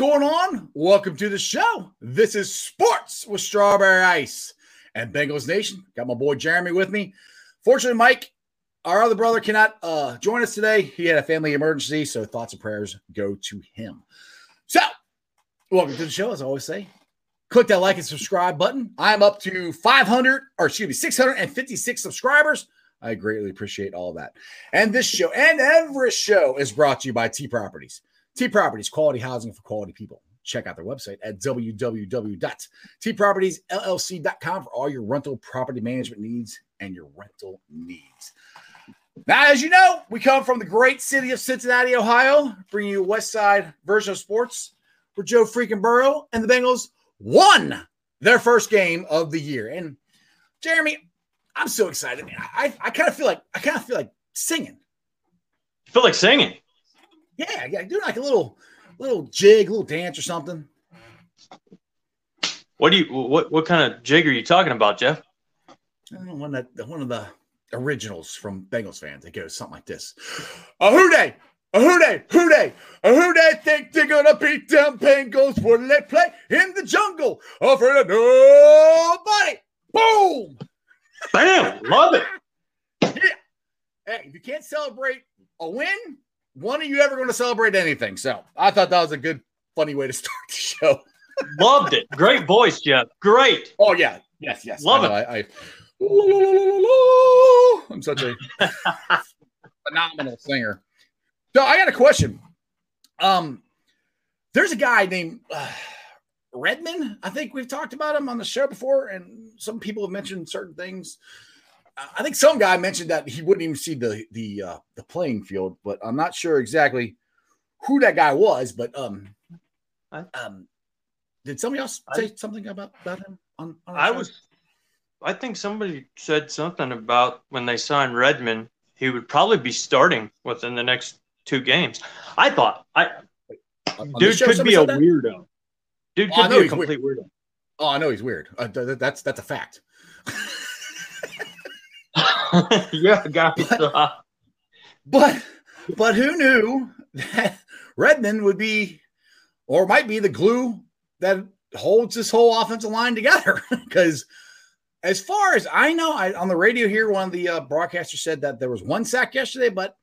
going on? Welcome to the show. This is Sports with Strawberry Ice and Bengals Nation. Got my boy Jeremy with me. Fortunately, Mike, our other brother, cannot uh, join us today. He had a family emergency, so thoughts and prayers go to him. So, welcome to the show, as I always say. Click that like and subscribe button. I'm up to 500, or excuse me, 656 subscribers. I greatly appreciate all that. And this show and every show is brought to you by T Properties. T Properties, quality housing for quality people. Check out their website at www.tpropertiesllc.com for all your rental property management needs and your rental needs. Now, as you know, we come from the great city of Cincinnati, Ohio, bringing you West Side version of sports where Joe freaking Burrow and the Bengals won their first game of the year. And Jeremy, I'm so excited. I, I kind of feel like I kind of feel like singing. You feel like singing? Yeah, yeah, doing like a little little jig, a little dance or something. What do you what what kind of jig are you talking about, Jeff? Know, one that one of the originals from Bengals fans. It goes something like this: A who dey, a who dey, who dey, a who dey think they're gonna beat them Bengals when they play in the jungle, afraid of nobody. Boom! Bam! Love it. Yeah. Hey, if you can't celebrate a win, when are you ever going to celebrate anything? So I thought that was a good, funny way to start the show. Loved it. Great voice, Jeff. Great. Oh yeah, yes, yes. Love I it. I, I, I'm such a phenomenal singer. So I got a question. Um, there's a guy named uh, Redmond. I think we've talked about him on the show before, and some people have mentioned certain things. I think some guy mentioned that he wouldn't even see the the uh, the playing field, but I'm not sure exactly who that guy was. But um, I- um, did somebody else I- say something about about him on? on I show? was I think somebody said something about when they signed Redmond, he would probably be starting within the next two games. I thought I On dude show, could be a that? weirdo. Dude Oh, I could know be a he's weird. complete weirdo. Oh, I know he's weird. Uh, th- that's that's a fact. yeah, guys. uh, But but who knew that Redmond would be or might be the glue that holds this whole offensive line together? Because as far as I know, I, on the radio here, one of the uh, broadcasters said that there was one sack yesterday, but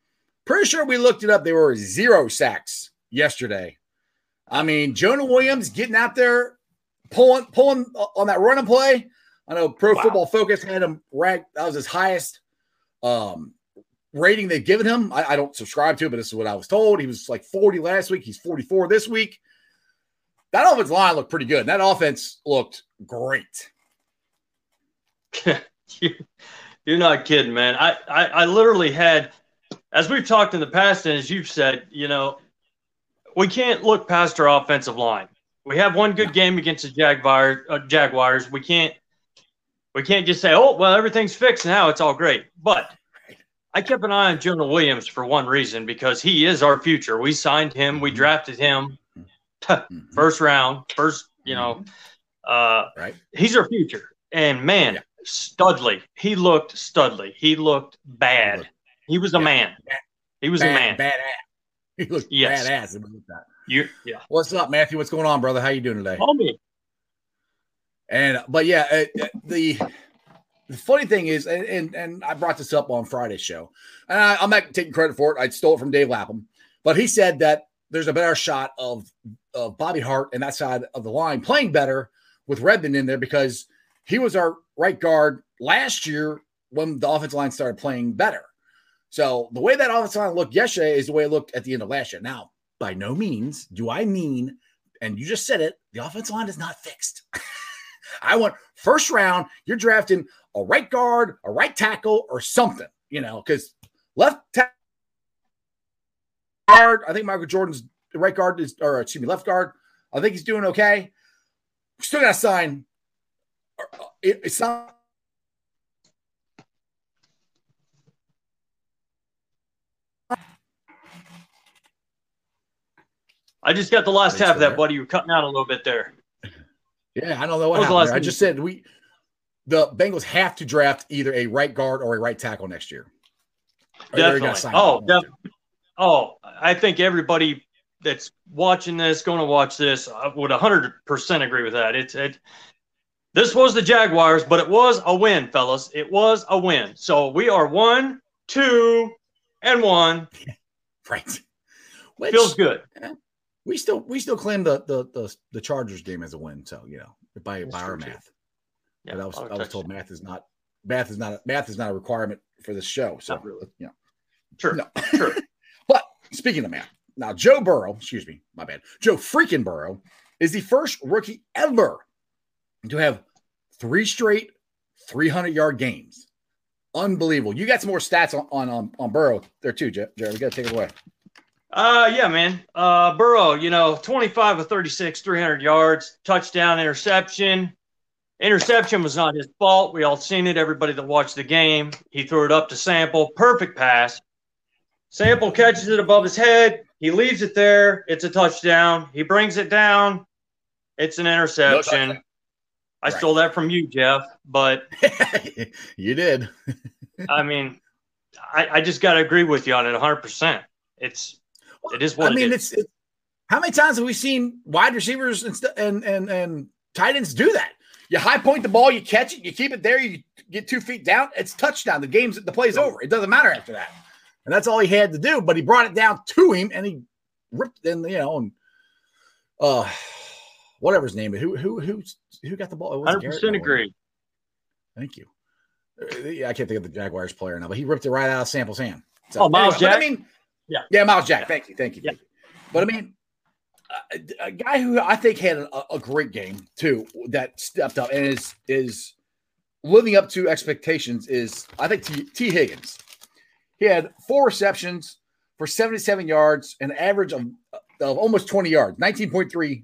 pretty sure we looked it up. There were zero sacks yesterday. I mean, Jonah Williams getting out there, pulling pulling on that running play. I know Pro Wow. Football Focus had him ranked. That was his highest um, rating they've given him. I, I don't subscribe to, it, but this is what I was told. He was like 40 last week. He's 44 this week. That offense line looked pretty good. That offense looked great. you- You're not kidding, man. I, I, I literally had, as we've talked in the past, and as you've said, you know, we can't look past our offensive line. We have one good game against the Jaguars. Uh, Jaguars. We can't, we can't just say, oh, well, everything's fixed now. It's all great. But I kept an eye on Jonah Williams for one reason because he is our future. We signed him. We Mhm. drafted him Mhm. first round, first, you know, uh, Right. he's our future. And man, Yeah. Studley, he looked Studley. He looked bad. looked- He was a yeah. man. He was Bad, a man. Badass. He looked Yes. badass. You, yeah. What's up, Matthew? What's going on, brother? How you doing today? Homie. And but yeah, uh, uh, the the funny thing is, and, and and I brought this up on Friday's show, and I, I'm not taking credit for it. I stole it from Dave Lapham, but he said that there's a better shot of of Bobby Hart and that side of the line playing better with Redmond in there because he was our right guard last year when the offensive line started playing better. So the way that offensive line looked yesterday is the way it looked at the end of last year. Now, by no means do I mean, and you just said it, the offensive line is not fixed. I want first round, you're drafting a right guard, a right tackle, or something, you know, because left tackle guard, I think Michael Jordan's right guard is, or excuse me, left guard. I think he's doing okay. Still got to sign. uh, It, it's not. I just got the last half of that, buddy. You're cutting out a little bit there. Yeah, I don't know what, What happened. I just said we the Bengals have to draft either a right guard or a right tackle next year. Or they're gonna Definitely. Oh, one of the def- oh, I think everybody that's watching this, going to watch this, I would 100% agree with that. It's it. This was the Jaguars, but it was a win, fellas. It was a win. So we are one, two, and one. Right. Which, Feels good. We still we still claim the, the the the Chargers game as a win. So you know by by our math. Yeah, but I was I was told math is not math is not a, math is not a requirement for this show. So really. you know, sure, no. sure. but speaking of math, now Joe Burrow, excuse me, my bad, Joe freaking Burrow is the first rookie ever to have three straight 300 yard games. Unbelievable. You got some more stats on on, on, on Burrow there too, Jared. We got to take it away. Uh, yeah, man. Uh, Burrow, you know, 25 of 36, 300 yards, touchdown, interception. Interception was not his fault. We all seen it. Everybody that watched the game, he threw it up to Sample. Perfect pass. Sample catches it above his head. He leaves it there. It's a touchdown. He brings it down. It's an interception. No I right. stole that from you, Jeff, but you did. I mean, I, I just got to agree with you on it 100%. It's it is what I mean. It it's, it's, how many times have we seen wide receivers and st- and and and tight ends do that? You high point the ball, you catch it, you keep it there, you get two feet down, it's touchdown. The game's the play's over. It doesn't matter after that. And that's all he had to do. But he brought it down to him and he ripped in, you know, and uh whatever his name is. Who who who who got the ball? Hundred percent agree. Thank you. Uh, yeah, I can't think of the Jaguars player now, but he ripped it right out of Sample's hand. So, oh, Myles anyway, Jack. I mean, yeah, yeah, Myles Jack. Thank you, thank you. Yeah. Thank you. But I mean, a, a, guy who I think had a, a, great game too, that stepped up and is is living up to expectations is I think T, Tee Higgins. He had four receptions for 77 yards, an average of, of almost 20 yards. 19.3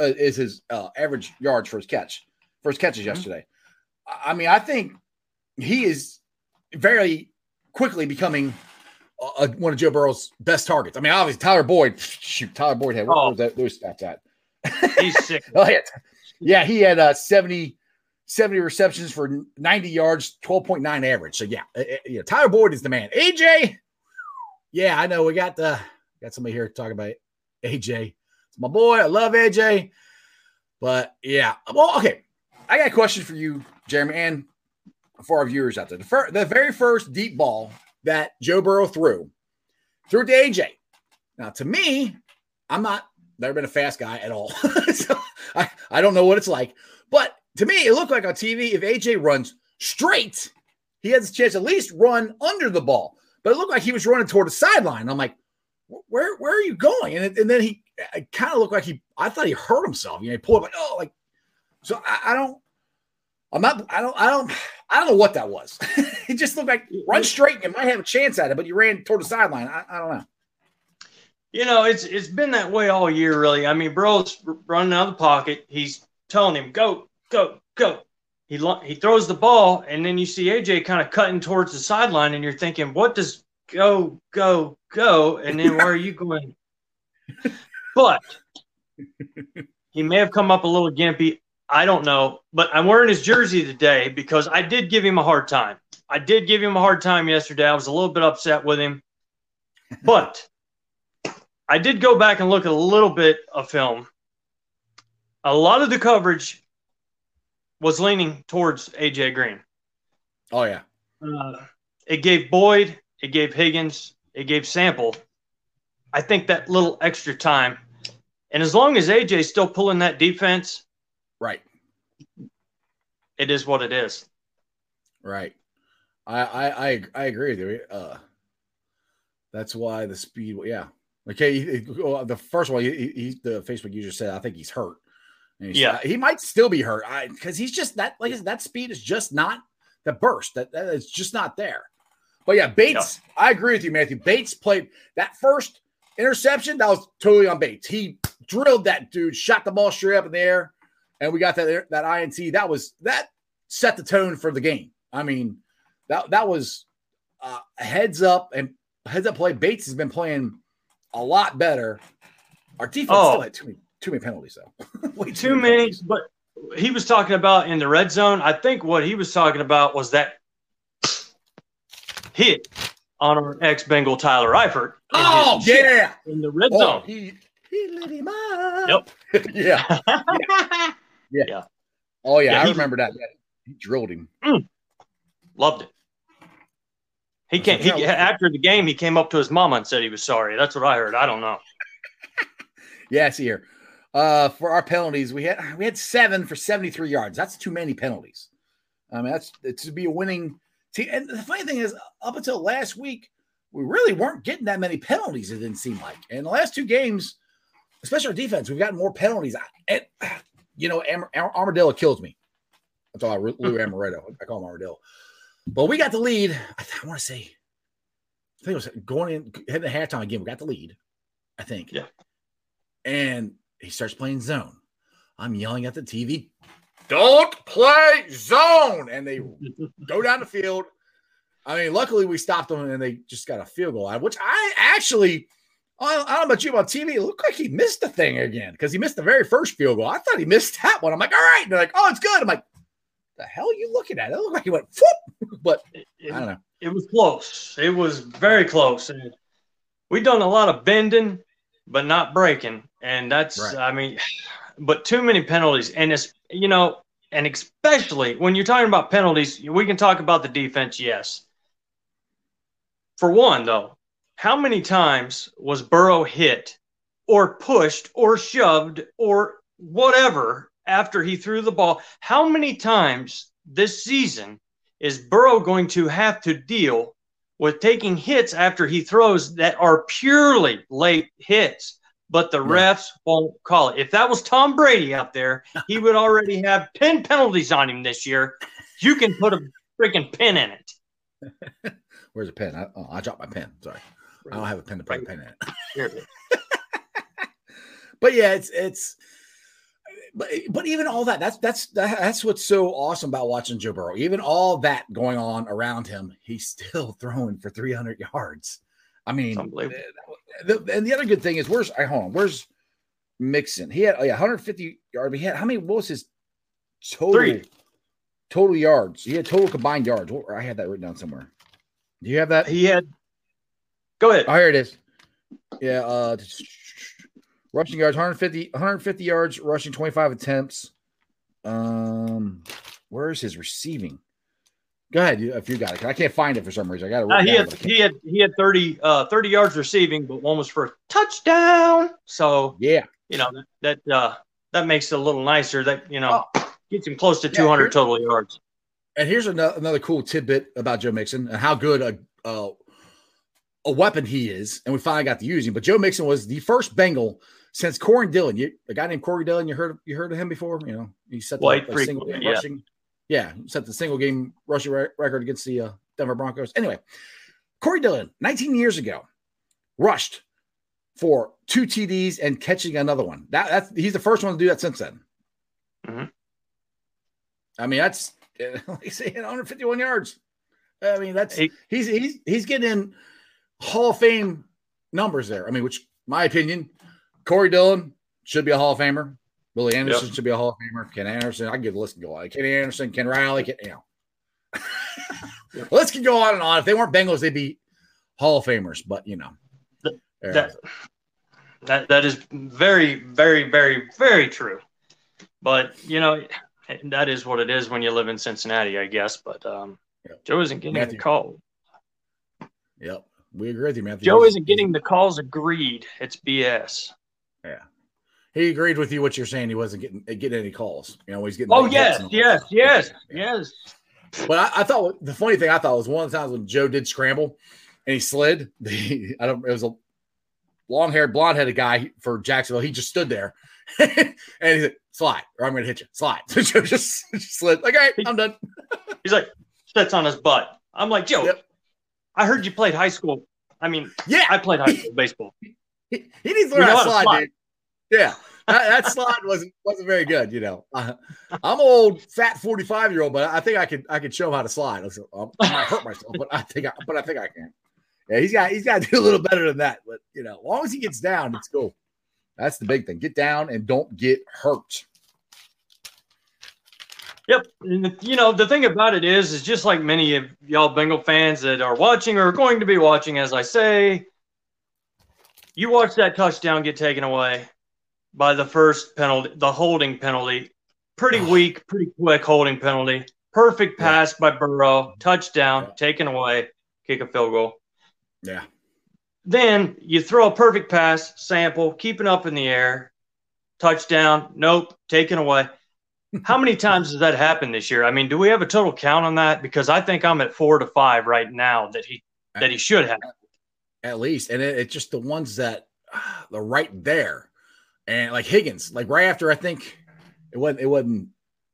uh, is his uh, average yards for his catch, for his catches mm-hmm. yesterday. I mean, I think he is very quickly becoming uh, one of Joe Burrow's best targets. I mean, obviously Tyler Boyd. Shoot, Tyler Boyd had oh. that, those stats at? He's sick. oh, yeah. yeah, he had uh, 70, 70 receptions for 90 yards, 12.9 average. So yeah, uh, uh, yeah, Tyler Boyd is the man. AJ, yeah, I know we got the got somebody here talking about AJ. It's my boy. I love AJ. But yeah, well, okay. I got a question for you, Jeremy, and for our viewers out there. The, fir- the very first deep ball that Joe Burrow threw, threw to AJ. Now, to me, I'm not never been a fast guy at all. so I, I don't know what it's like. But to me, it looked like on TV, if AJ runs straight, he has a chance at least run under the ball. But it looked like he was running toward the sideline. I'm like, where where are you going? And, and then he kind of looked like he I thought he hurt himself. You know, he pulled up like, oh, like so I, I don't I'm not I don't I don't I don't know what that was. it just looked like mm-hmm. run straight and you might have a chance at it, but you ran toward the sideline. I, I don't know. You know, it's it's been that way all year, really. I mean, bro's running out of the pocket. He's telling him, "Go, go, go." He he throws the ball, and then you see AJ kind of cutting towards the sideline, and you're thinking, "What does go, go, go?" And then where are you going? but he may have come up a little gimpy. I don't know, but I'm wearing his jersey today because I did give him a hard time. I did give him a hard time yesterday. I was a little bit upset with him, but I did go back and look at a little bit of film. A lot of the coverage was leaning towards AJ Green. Oh yeah. Uh, it gave Boyd, it gave Higgins, it gave Sample. I think that little extra time, and as long as AJ's still pulling that defense Right. It is what it is. Right. I I I, I agree with you. Uh, that's why the speed. Yeah. Okay. He, the first one, he, he, the Facebook user said, I think he's hurt. yeah. He might still be hurt I because he's just that, like that speed is just not the burst that, that is just not there. But yeah, Bates, no. I agree with you, Matthew. Bates played that first interception. That was totally on Bates. He drilled that dude, shot the ball straight up in the air and we got that that INT. That was that set the tone for the game. I mean, that that was uh, heads up and heads up play. Bates has been playing a lot better. Our defense oh. still had too many too many penalties though. too, too many, penalties. but he was talking about in the red zone. I think what he was talking about was that hit on our ex Bengal Tyler Eifert. Oh yeah, in the red oh, zone. He, he lit him up. Yep. yeah. yeah. Yeah. Yeah. Oh yeah, yeah I he, remember that. He drilled him. Mm, loved it. He came. He after the game, he came up to his mama and said he was sorry. That's what I heard. I don't know. yeah, see here. Uh, for our penalties, we had we had seven for seventy three yards. That's too many penalties. I mean, that's to be a winning team. And the funny thing is, up until last week, we really weren't getting that many penalties. It didn't seem like. And the last two games, especially our defense, we've gotten more penalties. And you know, Am- Armadillo kills me. That's all I Lou hmm. Amaretto. I call him Armadillo. But we got the lead. I, th- I want to say, I think it was going in, heading the halftime again. We got the lead, I think. Yeah. And he starts playing zone. I'm yelling at the TV, don't play zone. And they go down the field. I mean, luckily we stopped them and they just got a field goal out, which I actually, I don't know about you on TV, it looked like he missed the thing again because he missed the very first field goal. I thought he missed that one. I'm like, all right. And they're like, oh, it's good. I'm like, the hell are you looking at? It looked like he went, whoop, but it, I don't know. It was close. It was very close. And we've done a lot of bending, but not breaking. And that's, right. I mean, but too many penalties. And it's, you know, and especially when you're talking about penalties, we can talk about the defense, yes. For one, though, how many times was Burrow hit or pushed or shoved or whatever after he threw the ball. How many times this season is Burrow going to have to deal with taking hits after he throws that are purely late hits? But the yeah. refs won't call it. If that was Tom Brady out there, he would already have 10 penalties on him this year. You can put a freaking pin in it. Where's a pen? I, oh, I dropped my pen. Sorry. I don't have a pen to put a pen in it. but yeah, it's it's but but even all that that's that's that's what's so awesome about watching Joe Burrow. Even all that going on around him, he's still throwing for 300 yards. I mean, eh, the, and the other good thing is where's I hold on, where's Mixon? He had oh yeah, 150 yards. He had how many? What was his total Three. total yards? He had total combined yards. I had that written down somewhere. Do you have that? He had. Go ahead. Oh, here it is. Yeah. Uh, Rushing yards, 150, 150 yards, rushing 25 attempts. Um, where's his receiving? Go ahead, if you got it. I can't find it for some reason. I got it. Uh, he, had, he had he had 30, uh, 30 yards receiving, but one was for a touchdown. So yeah, you know that that uh, that makes it a little nicer. That you know oh. gets him close to yeah, 200 total yards. And here's another, another cool tidbit about Joe Mixon and how good a uh, a weapon he is. And we finally got to use him. But Joe Mixon was the first Bengal since Corey Dillon, you, a guy named Corey Dillon, you heard you heard of him before? You know, he set the like, single game yeah. rushing. Yeah, set the single game rushing re- record against the uh, Denver Broncos. Anyway, Corey Dillon, 19 years ago, rushed for two TDs and catching another one. That that's he's the first one to do that since then. Mm-hmm. I mean, that's like I say, 151 yards. I mean, that's he's he's he's getting Hall of Fame numbers there. I mean, which my opinion, Corey Dillon should be a Hall of Famer. Willie Anderson yep. should be a Hall of Famer. Ken Anderson, I can give the list and go on. Kenny Anderson, Ken Riley, Ken, you know. yep. Let's go on and on. If they weren't Bengals, they'd be Hall of Famers. But you know, that that that is very, very, very, very true. But you know, that is what it is when you live in Cincinnati, I guess. But um, yep. Joe isn't getting Matthew. the call. Yep, we agree with you, Matthew. Joe isn't getting the calls agreed. It's BS. Yeah. He agreed with you what you're saying. He wasn't getting eh, getting any calls. You know, he's getting. Oh yes, yes, yes, yes. But I, I, thought the funny thing I thought was one of the times when Joe did scramble and he slid. The, I don't. It was a long haired, blonde headed guy for Jacksonville. He just stood there and he said, "Slide, or I'm going to hit you." Slide. So Joe just, just slid. Like, all right, I'm done. he's like, sits on his butt. I'm like, Joe. Yep. I heard you played high school. I mean, yeah, I played high school baseball. He, he needs to learn how to slide, slide, dude. Yeah, that, that slide wasn't wasn't very good. You know, uh, I'm old, fat 45 year old, but I think I could I could show him how to slide. I, I might hurt myself, but I think I, but I think I can. Yeah, he's got he's got to do a little better than that. But you know, as long as he gets down, it's cool. That's the big thing. Get down and don't get hurt. Yep. And, you know, the thing about it is, is just like many of y'all Bengal fans that are watching or going to be watching, as I say, you watch that touchdown get taken away by the first penalty, the holding penalty. Pretty weak, pretty quick holding penalty. Perfect pass yeah. by Burrow, touchdown, yeah. taken away, kick a field goal. Yeah. Then you throw a perfect pass, sample, keeping up in the air, touchdown, nope, taken away. How many times has that happened this year? I mean, do we have a total count on that? Because I think I'm at four to five right now that he that he should have. At least, and it, it's just the ones that are right there, and like Higgins, like right after I think it wasn't it wasn't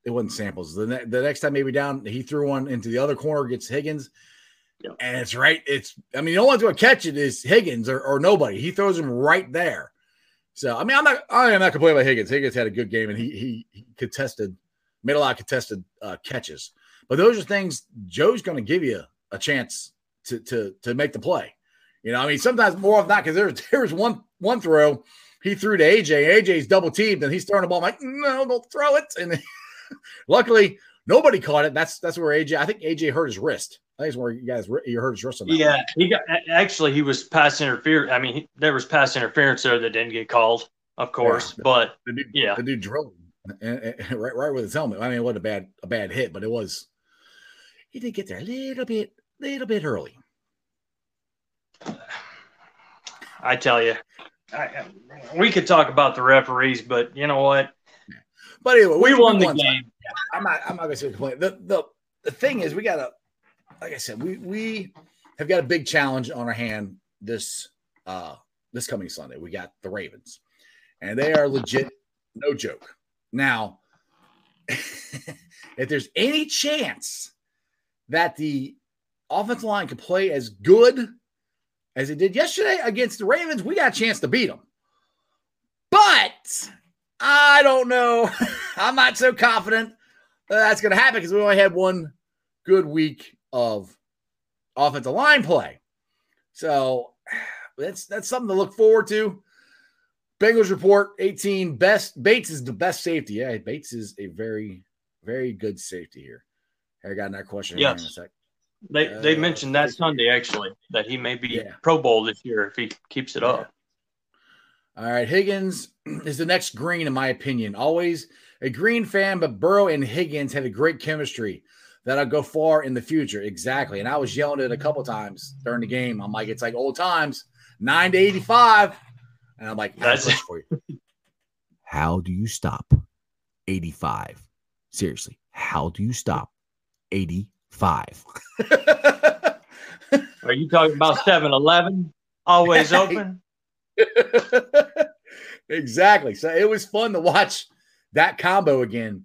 it wasn't samples. The ne- the next time maybe down, he threw one into the other corner, gets Higgins, yep. and it's right. It's I mean, no one's going to catch it is Higgins or, or nobody. He throws him right there. So I mean, I'm not I am not complaining about Higgins. Higgins had a good game and he he, he contested, made a lot of contested uh, catches. But those are things Joe's going to give you a chance to to to make the play. You know, I mean, sometimes more of that because there's there's one one throw he threw to AJ. AJ's double teamed and he's throwing the ball. I'm like, no, don't throw it. And luckily, nobody caught it. That's that's where AJ. I think AJ hurt his wrist. I think it's where you guys you heard his wrist. Yeah, one. he got actually he was pass interference. I mean, he, there was pass interference there that didn't get called, of course. Yeah, but the dude, yeah, the dude drilled right right with his helmet. I mean, it wasn't a bad a bad hit, but it was. He did get there a little bit, little bit early. I tell you, I, we could talk about the referees, but you know what? But anyway, we, we won the game. I'm not. I'm not gonna say complain. The the the thing is, we gotta like I said, we we have got a big challenge on our hand this uh this coming Sunday. We got the Ravens, and they are legit, no joke. Now, if there's any chance that the offensive line could play as good as it did yesterday against the Ravens, we got a chance to beat them. But I don't know. I'm not so confident that that's going to happen because we only had one good week of offensive line play. So that's that's something to look forward to. Bengals report 18 best. Bates is the best safety. Yeah, Bates is a very, very good safety here. I got that question. Yes. They uh, they mentioned that Sunday actually that he may be yeah. Pro Bowl this year if he keeps it yeah. up. All right, Higgins is the next Green in my opinion. Always a Green fan, but Burrow and Higgins have a great chemistry that'll go far in the future. Exactly. And I was yelling it a couple times during the game. I'm like, it's like old times, nine to 85. And I'm like, that's it for you. How do you stop 85? Seriously, how do you stop 85? Are you talking about 7 Eleven? Always open? exactly. So it was fun to watch that combo again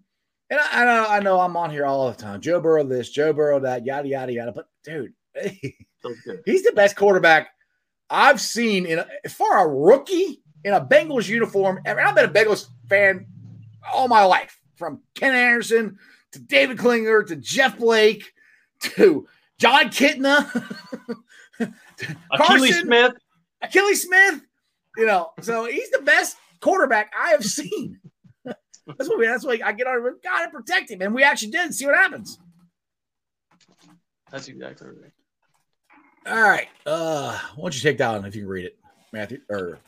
and I, I, know, I know I'm on here all the time. Joe Burrow this, Joe Burrow that, yada yada yada. But dude, he's the best quarterback I've seen in a, for a rookie in a Bengals uniform. I've been a Bengals fan all my life, from Ken Anderson to David Klingler to Jeff Blake to Jon Kitna, Akili Smith, Akili Smith. You know, so he's the best quarterback I have seen. That's what we. That's why I get on. Got to protect him, and we actually did. See what happens. That's exactly right. All right. Uh, why don't you take that one if you can read it, Matthew or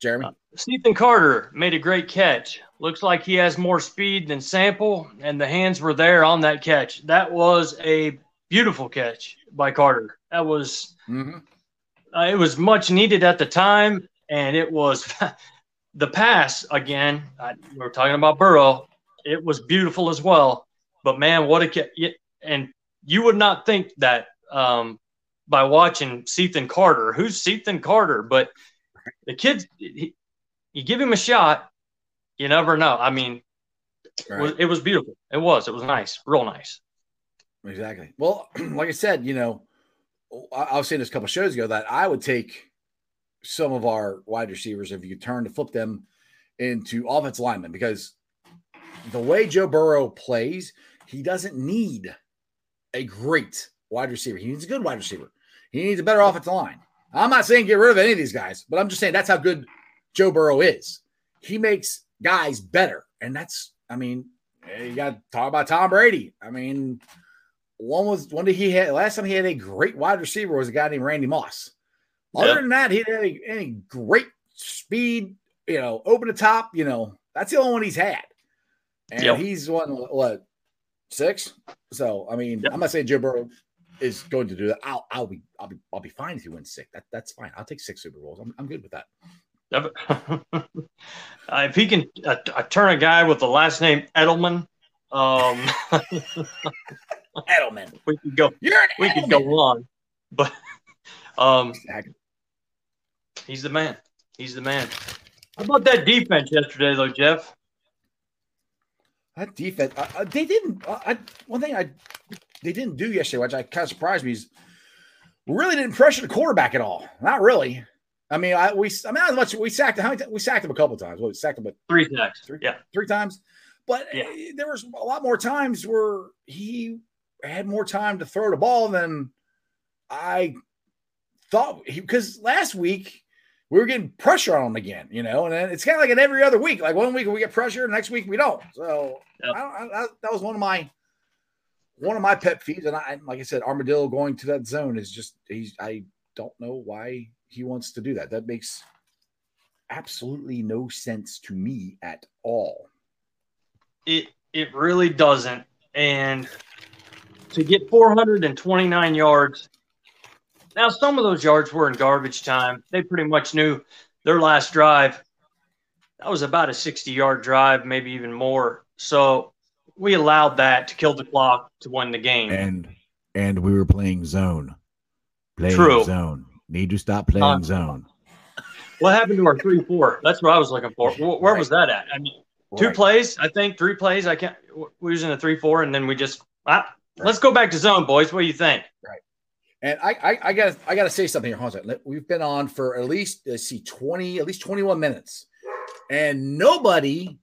Jeremy? Uh, Stephen Carter made a great catch. Looks like he has more speed than Sample, and the hands were there on that catch. That was a beautiful catch by Carter. That was. Mm-hmm. Uh, it was much needed at the time, and it was the pass again. I, we were talking about Burrow. It was beautiful as well. But man, what a kid and you would not think that um, by watching Cethan Carter. Who's Cethan Carter? But the kids, he, you give him a shot, you never know. I mean, right. it, was, it was beautiful. It was. It was nice, real nice. Exactly. Well, like I said, you know, I, I was saying this a couple shows ago that I would take some of our wide receivers if you turn to flip them into offense linemen because the way Joe Burrow plays, he doesn't need a great wide receiver. He needs a good wide receiver. He needs a better offensive line. I'm not saying get rid of any of these guys, but I'm just saying that's how good Joe Burrow is. He makes guys better. And that's, I mean, you got to talk about Tom Brady. I mean, one was one did he had last time he had a great wide receiver was a guy named Randy Moss. Other yep. than that, he didn't any, any great speed, you know, open the top, you know, that's the only one he's had. And yep. he's won what six? So I mean, yep. I'm not saying Joe Burrow is going to do that. I'll I'll be I'll be I'll be fine if he wins six. That that's fine. I'll take six Super Bowls. I'm I'm good with that. uh, if he can uh, uh, turn a guy with the last name Edelman, um, Edelman, we could go. You're an we Edelman. could go on, but um, he's the man. He's the man. How about that defense yesterday, though, Jeff? That defense, uh, uh they didn't. Uh, I, one thing I they didn't do yesterday, which I kind of surprised me, is really didn't pressure the quarterback at all. Not really. I mean, I we I mean, how much we sacked him. We sacked him a couple times. Well, we sacked him, but three times. Three, yeah, three times. But yeah. There was a lot more times where he had more time to throw the ball than I thought. Because last week we were getting pressure on them again, you know, and it's kind of like in every other week. Like one week we get pressure, next week we don't. So yep. I, I, that was one of my one of my pet peeves, and I like I said, Armadillo going to that zone is just he's I don't know why he wants to do that. That makes absolutely no sense to me at all. It it really doesn't. And to get 429 yards. Now, some of those yards were in garbage time. They pretty much knew their last drive. That was about a 60 yard drive, maybe even more. So we allowed that to kill the clock to win the game. And and we were playing zone. Playing True. zone. Need to stop playing uh, zone. What happened to our three four? That's what I was looking for. Where, where right. was that at? I mean, two right. plays, I think, three plays. I can't. We was in a three four, and then we just ah, right. let's go back to zone, boys. What do you think? Right. And I, I, I got, I got to say something here. Hold on. We've been on for at least, let's see, twenty, at least twenty-one minutes, and nobody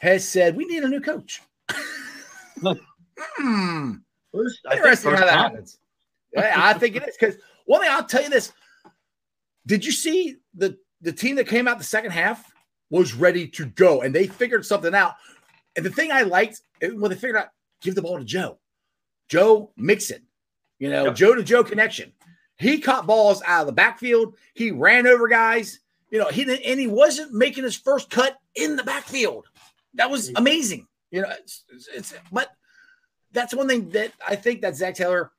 has said we need a new coach. hmm. First, Interesting how that time. happens. I think it is because one thing I'll tell you this: Did you see the the team that came out the second half was ready to go and they figured something out? And the thing I liked when they figured out, give the ball to Joe, Joe Mixon, you know, yep. Joe to Joe connection. He caught balls out of the backfield. He ran over guys. You know, he and he wasn't making his first cut in the backfield. That was amazing. You know, it's, it's but that's one thing that I think that Zac Taylor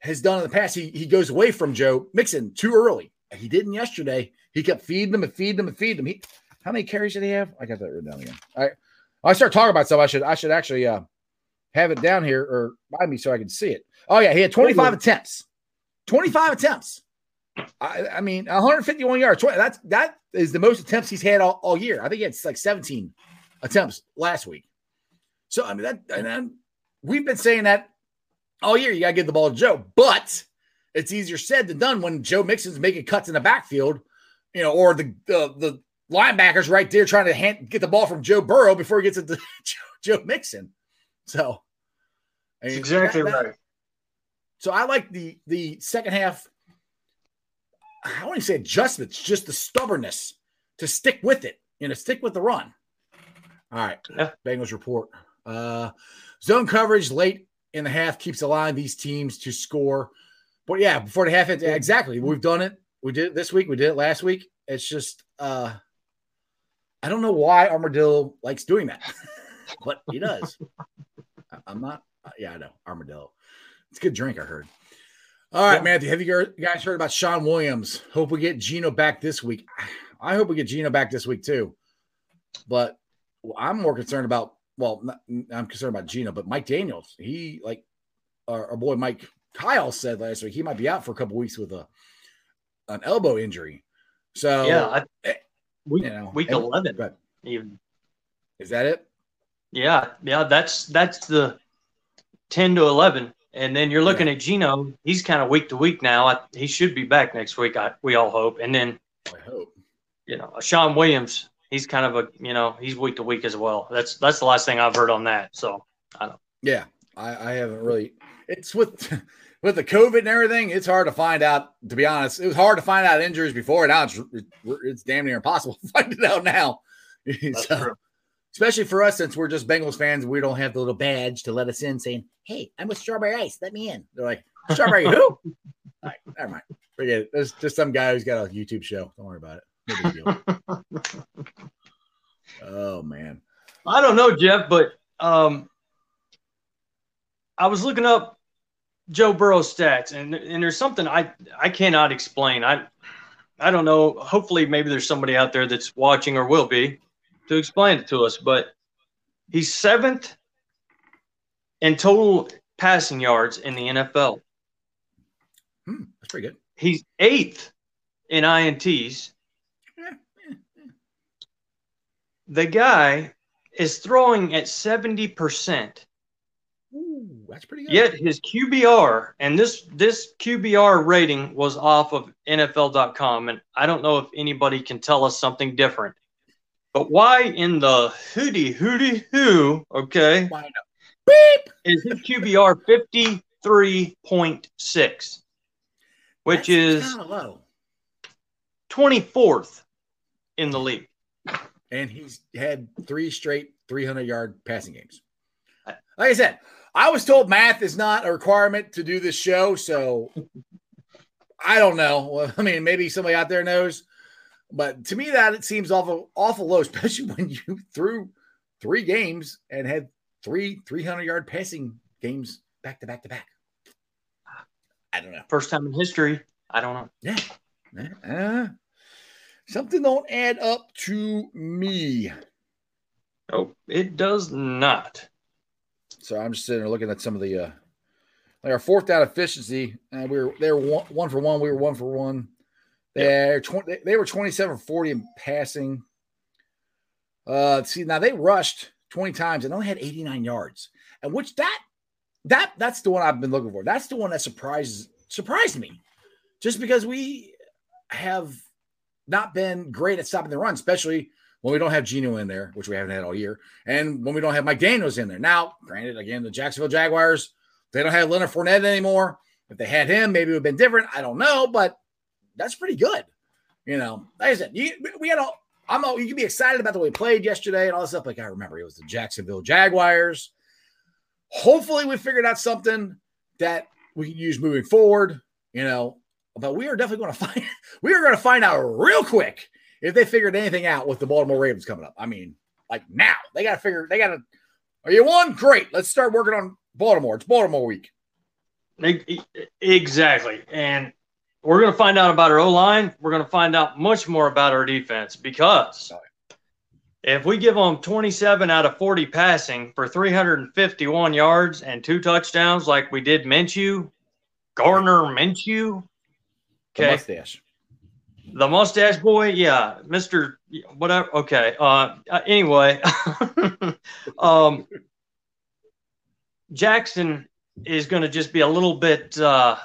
has done in the past. He he goes away from Joe Mixon too early. He didn't yesterday. He kept feeding them and feeding them and feeding them. He, how many carries did he have? I got that written down again. All right. I start talking about stuff. I should I should actually uh, have it down here or by me so I can see it. Oh yeah, he had 25 attempts. 25 attempts. I, I, mean, 151 yards. That's that is the most attempts he's had all, all year. I think he had like 17 attempts last week. So I mean that and then we've been saying that all year. You got to give the ball to Joe, but it's easier said than done when Joe Mixon's making cuts in the backfield, you know, or the the, the linebackers right there trying to hand, get the ball from Joe Burrow before he gets it to Joe, Mixon. So I mean, exactly that, that, right. So I like the the second half. I want to say adjustments, just the stubbornness to stick with it, you know, stick with the run. All right, yeah. Bengals report. Uh, zone coverage late in the half keeps allowing these teams to score. But yeah, before the half, exactly. We've done it. We did it this week. We did it last week. It's just, uh, I don't know why Armadillo likes doing that, but he does. I'm not, yeah, I know Armadillo. It's a good drink, I heard. All right, yeah. Matthew. Have you guys heard about Shawn Williams? Hope we get Geno back this week. I hope we get Geno back this week too. But I'm more concerned about well, not, I'm concerned about Geno, but Mike Daniels, he like our, our, boy Mike Kyle said last week he might be out for a couple weeks with a an elbow injury. So yeah, I, eh, week, you know, week and, eleven even. Is that it? Yeah, yeah, that's that's the ten to eleven, and then you're looking at Geno. He's kind of week to week now. I, he should be back next week. I, we all hope, and then I hope you know Shawn Williams he's kind of a you know he's week to week as well. That's that's the last thing I've heard on that. So I don't. Yeah, I, I haven't really. It's with with the COVID and everything. It's hard to find out. To be honest, it was hard to find out injuries before. Now it's it's damn near impossible to find it out now. That's so, true. Especially for us since we're just Bengals fans. We don't have the little badge to let us in, saying, "Hey, I'm with Strawberry Ice. Let me in." They're like, "Strawberry who?" All right, never mind. Forget it. There's just some guy who's got a YouTube show. Don't worry about it. No big deal. oh man. I don't know, Jeff, but um, I was looking up Joe Burrow's stats, and and there's something I I cannot explain. I I don't know. Hopefully, maybe there's somebody out there that's watching or will be to explain it to us. But he's seventh in total passing yards in the NFL. Hmm, that's pretty good. He's eighth in ints. The guy is throwing at 70%. Ooh, that's pretty good. Yet his QBR and this this QBR rating was off of NFL.com, and I don't know if anybody can tell us something different. But why in the hooty hooty hoo? Okay, Beep. is his QBR fifty three point six, which That's is low. twenty fourth in the league. and he's had three straight 300 yard passing games. Like I said, I was told math is not a requirement to do this show, so I don't know. Well, I mean, maybe somebody out there knows, but to me, that it seems awful, awful low, especially when you threw three games and had three 300 yard passing games back to back to back. I don't know. First time in history. I don't know. Yeah. Uh, something don't add up to me. Oh, it does not. So I'm just sitting there looking at some of the uh like our fourth down efficiency. And we were they were one, one for one. We were one for one. They're 20, they were 27 40 in passing. Uh see now they rushed 20 times and only had 89 yards. And which that that that's the one I've been looking for. That's the one that surprises surprised me. Just because we have not been great at stopping the run, especially when we don't have Geno in there, which we haven't had all year, and when we don't have Mike Daniels in there. Now, granted, again, the Jacksonville Jaguars, they don't have Leonard Fournette anymore. If they had him, maybe it would have been different. I don't know, but that's pretty good. You know, like I said, you, we had all. I'm all, you can be excited about the way we played yesterday and all this stuff. Like I remember it was the Jacksonville Jaguars. Hopefully, we figured out something that we can use moving forward. You know, but we are definitely going to find we are going to find out real quick if they figured anything out with the Baltimore Ravens coming up. I mean, like now they got to figure. They got to. Are you one? Great. Let's start working on Baltimore. It's Baltimore week. Exactly. And we're going to find out about our O line. We're going to find out much more about our defense because if we give them 27 out of 40 passing for 351 yards and two touchdowns, like we did Minshew, Gardner Minshew, The okay, mustache. the mustache boy, yeah, Mister, whatever. Okay. Uh, uh, anyway, um, Jackson is going to just be a little bit uh,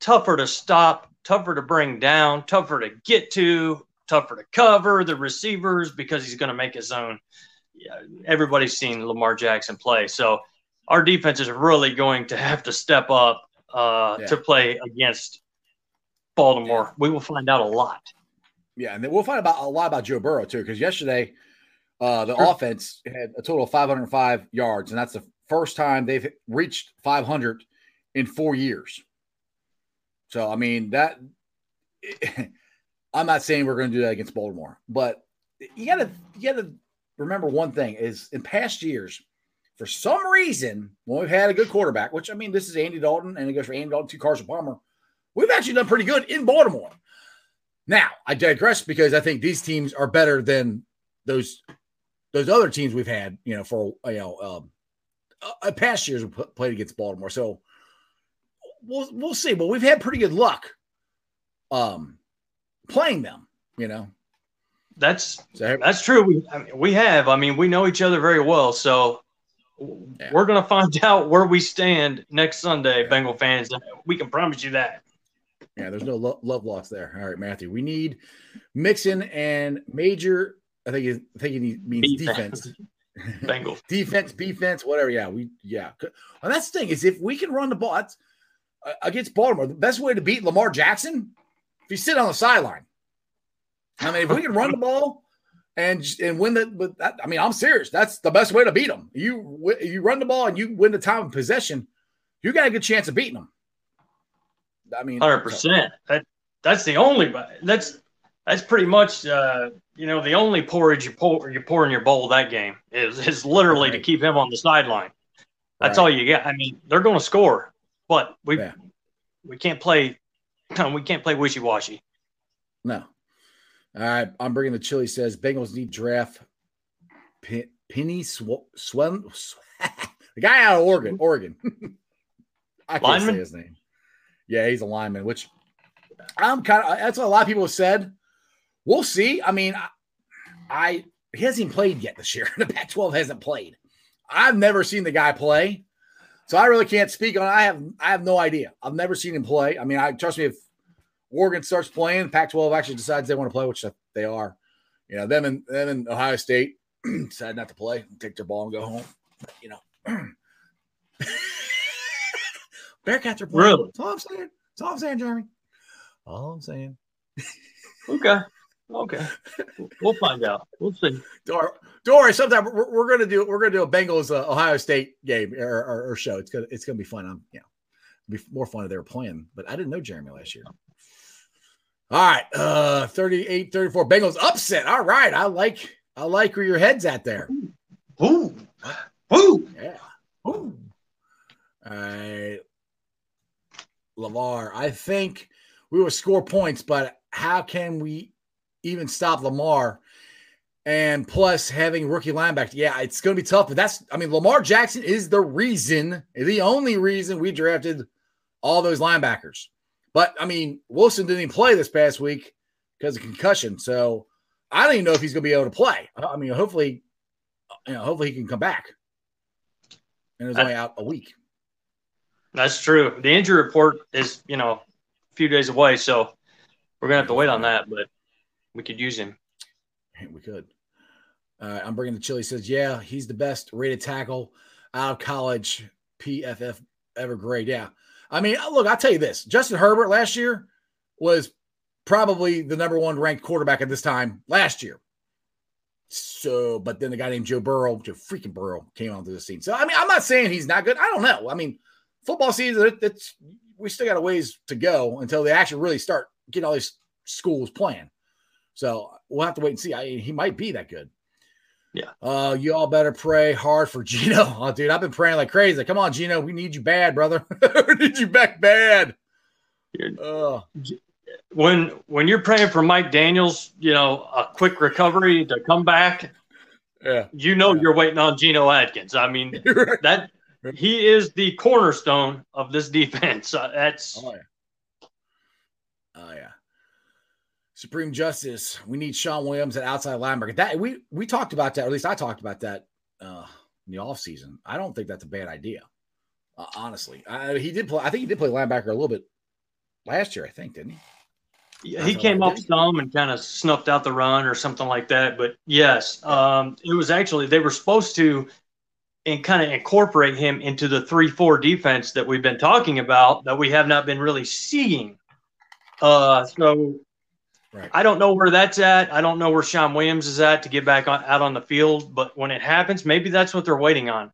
tougher to stop, tougher to bring down, tougher to get to, tougher to cover the receivers because he's going to make his own. Yeah, everybody's seen Lamar Jackson play, so our defense is really going to have to step up uh, Yeah. to play against Baltimore. We will find out a lot. Yeah, and then we'll find about a lot about Joe Burrow too, because yesterday uh, the Sure. offense had a total of 505 yards, and that's the first time they've reached 500 in four years. So I mean that. I'm not saying we're going to do that against Baltimore, but you got to you got to remember one thing is in past years, for some reason, when we've had a good quarterback, which I mean, this is Andy Dalton, and it goes for Andy Dalton to Carson Palmer, we've actually done pretty good in Baltimore. Now, I digress because I think these teams are better than those those other teams we've had, you know, for you know, um, uh, past years we played against Baltimore. So we'll we'll see, but we've had pretty good luck um playing them, you know. That's So that's true. We I mean, we have. I mean, we know each other very well, so Yeah. we're gonna find out where we stand next Sunday, Bengal fans. We can promise you that. yeah, there's no lo- love lost there. All right, Matthew. We need Mixon and Major. I think he, I think he means Defense. defense. Bengals. defense, defense, whatever. Yeah, we yeah. Well, that's the thing is if we can run the ball that's, against Baltimore, the best way to beat Lamar Jackson, if you sit on the sideline. I mean, if we can run the ball and and win the. But that, I mean, I'm serious. That's the best way to beat them. You you run the ball and you win the time of possession. You got a good chance of beating them. I mean, hundred percent. That that's the only. That's that's pretty much uh, you know the only porridge you pour you pour in your bowl that game is is literally right. to keep him on the sideline. That's right. all you get. I mean, they're going to score, but we yeah. we can't play. We can't play wishy washy. No. All right, I'm bringing the chili. Says Bengals need draft Penny Sw- Swen, the guy out of Oregon. Oregon. I can't lineman? say his name. Yeah, he's a lineman, which I'm kind of. That's what a lot of people have said. We'll see. I mean, I, I he hasn't even played yet this year. The Pac-12 hasn't played. I've never seen the guy play, so I really can't speak on. It. I have I have no idea. I've never seen him play. I mean, I trust me if Oregon starts playing, Pac-12 actually decides they want to play, which they are. You know, them and them and Ohio State decide not to play, take their ball and go home. You know, Bearcats are playing. Really? That's all I'm saying. That's all I'm saying, Jeremy. All I'm saying. okay. Okay. We'll find out. We'll see. Don't, don't worry. Sometime we're, we're, gonna do we're gonna do a Bengals uh, Ohio State game or, or, or, show. It's gonna it's gonna be fun. I'm yeah, be more fun if they were playing. But I didn't know Jeremy last year. All right, uh 38 34 Bengals upset. All right. I like I like where your head's at there. Ooh. Ooh. Yeah. Ooh. All right. Lamar, I think we will score points, but how can we even stop Lamar? And plus having rookie linebacker. Yeah, it's going to be tough, but that's, I mean, Lamar Jackson is the reason, the only reason we drafted all those linebackers. But I mean, Wilson didn't even play this past week because of concussion. So I don't even know if he's going to be able to play. I mean, hopefully, you know, hopefully he can come back. And it was only out a week. That's true. The injury report is, you know, a few days away, so we're gonna have to wait on that. But we could use him. We could. Uh, I'm bringing the chili. Says, yeah, he's the best rated tackle out of college. PFF ever grade. Yeah, I mean, look, I'll tell you this: Justin Herbert last year was probably the number one ranked quarterback at this time last year. So, but then the guy named Joe Burrow, Joe freaking Burrow, came onto the scene. So, I mean, I'm not saying he's not good. I don't know. I mean, football season, it, it's we still got a ways to go until they actually really start getting all these schools playing. So we'll have to wait and see. I, he might be that good. Yeah. Uh, you all better pray hard for Geno. Oh, dude, I've been praying like crazy. Come on, Geno. we need you bad, brother. we need you back bad. Uh, when when you're praying for Mike Daniels, you know, a quick recovery to come back. Yeah. You know yeah. you're waiting on Geno Atkins. I mean, right. that he is the cornerstone of this defense. Uh, that's oh yeah. oh yeah. Supreme Justice. We need Shawn Williams at outside linebacker. That we we talked about that, or at least I talked about that uh, in the offseason. I don't think that's a bad idea. Uh, honestly, I, he did play. I think he did play linebacker a little bit last year. I think didn't he? Yeah, he came up some and kind of snuffed out the run or something like that. But yes, um, it was actually they were supposed to and kind of incorporate him into the three-four defense that we've been talking about that we have not been really seeing. Uh, so right. I don't know where that's at. I don't know where Shawn Williams is at to get back on, out on the field. But when it happens, maybe that's what they're waiting on.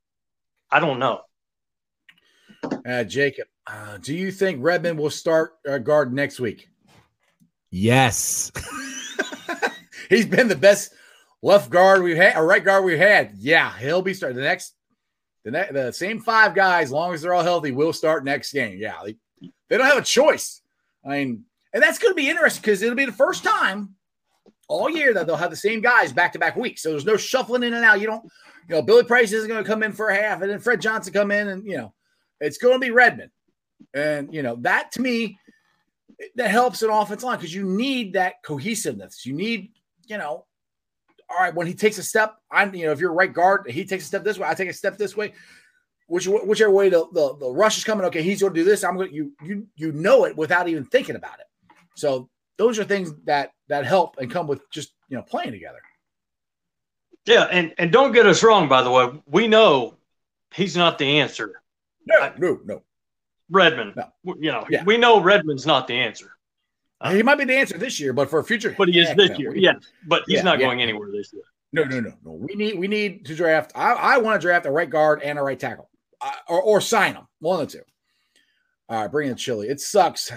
I don't know. Uh, Jacob, uh, do you think Redmond will start uh, guard next week? Yes. He's been the best left guard we've had, or right guard we've had. Yeah, he'll be starting the next the, ne- the same five guys, as long as they're all healthy, will start next game. Yeah, they, they don't have a choice. I mean, and that's going to be interesting because it'll be the first time all year that they'll have the same guys back to back weeks. So there's no shuffling in and out. You don't, you know, Billy Price isn't going to come in for a half, and then Fred Johnson come in, and you know, it's going to be Redmond. And you know that to me, that helps an offense line because you need that cohesiveness. You need, you know, all right, when he takes a step, I'm, you know, if you're right guard, he takes a step this way, I take a step this way. Which, whichever way the, the, the rush is coming, okay, he's going to do this. I'm going to, you, you, you know it without even thinking about it. So those are things that, that help and come with just, you know, playing together. Yeah. And, and don't get us wrong, by the way, we know he's not the answer. No, no, no. Redmond, no. you know, yeah. we know Redmond's not the answer. Uh, he might be the answer this year, but for a future, but he is this no. year. Yeah, but he's yeah, not yeah. going anywhere this year. No, no, no, no. We need we need to draft. I, I want to draft a right guard and a right tackle, uh, or or sign them. One of the two. All right, bring in chili. It sucks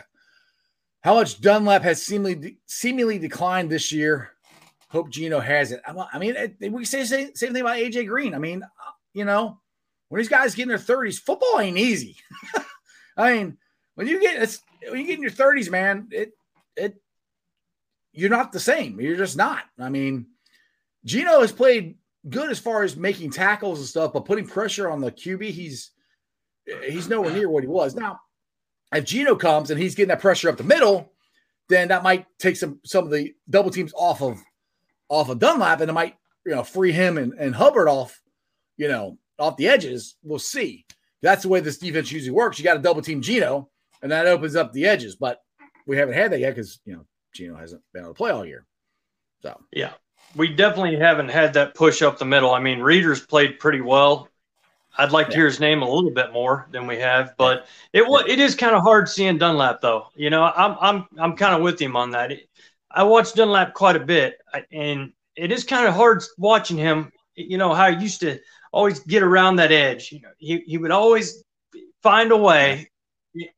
how much Dunlap has seemingly seemingly declined this year. Hope Geno has it. I mean, we say the same, same thing about AJ Green. I mean, uh, you know, when these guys get in their thirties, football ain't easy. I mean, when you get it's when you get in your thirties, man, it it you're not the same. You're just not. I mean, Geno has played good as far as making tackles and stuff, but putting pressure on the QB, he's he's nowhere near what he was. Now, if Geno comes and he's getting that pressure up the middle, then that might take some some of the double teams off of off of Dunlap, and it might you know free him and, and Hubbard off, you know, off the edges. We'll see. That's the way this defense usually works. You got to double team Geno, and that opens up the edges. But we haven't had that yet because you know Geno hasn't been able to play all year. So yeah, we definitely haven't had that push up the middle. I mean, Reader's played pretty well. I'd like to hear his name a little bit more than we have, but it it is kind of hard seeing Dunlap though. You know, I'm I'm I'm kind of with him on that. I watched Dunlap quite a bit, and it is kind of hard watching him. You know how he used to always get around that edge. You know, he he would always find a way,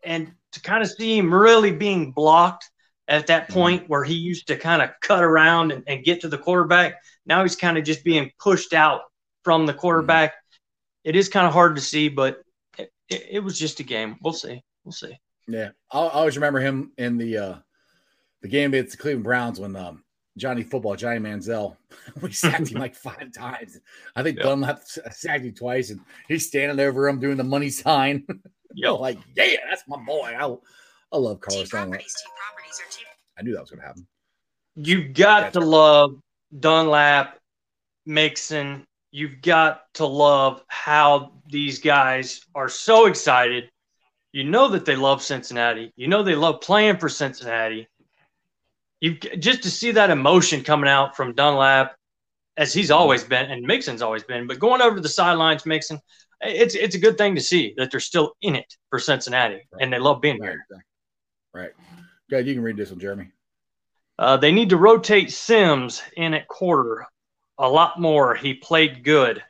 and to kind of see him really being blocked at that mm-hmm. point where he used to kind of cut around and, and get to the quarterback. Now he's kind of just being pushed out from the quarterback it is kind of hard to see, but it, it, it, was just a game. We'll see. We'll see. Yeah, i always remember him in the uh the game against the Cleveland Browns when um Johnny Football, Johnny Manziel, we sacked him like five times. I think yep. Dunlap sacked him twice, and he's standing over him doing the money sign. Yo, like, yeah, that's my boy. I, I love Carlos Dunlap. I knew that was going to happen. You've got that's to love Dunlap, Mixon, you've got to love how these guys are so excited. You know that they love Cincinnati. You know they love playing for Cincinnati. You just to see that emotion coming out from Dunlap, as he's always been, and Mixon's always been. But going over to the sidelines, Mixon, it's it's a good thing to see that they're still in it for Cincinnati, right. and they love being right. there. Right. Good. You can read this one, Jeremy. Uh, they need to rotate Sims in at quarter a lot more. He played good.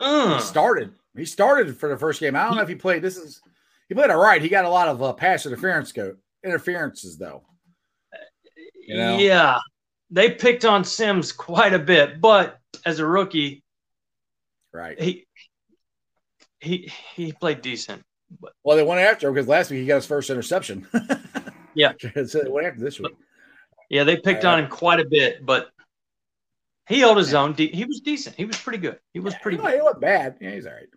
He started. He started for the first game. I don't know if he played. This is he played all right. He got a lot of uh, pass interference go interferences though. You know? Yeah, they picked on Sims quite a bit, but as a rookie, right? He he he played decent. But. Well, they went after him because last week he got his first interception. yeah, so they went after this week. Yeah, they picked on him quite a bit, but he held his own. He was decent. He was pretty good. He was pretty. Yeah, good. He wasn't bad. Yeah, he's all right.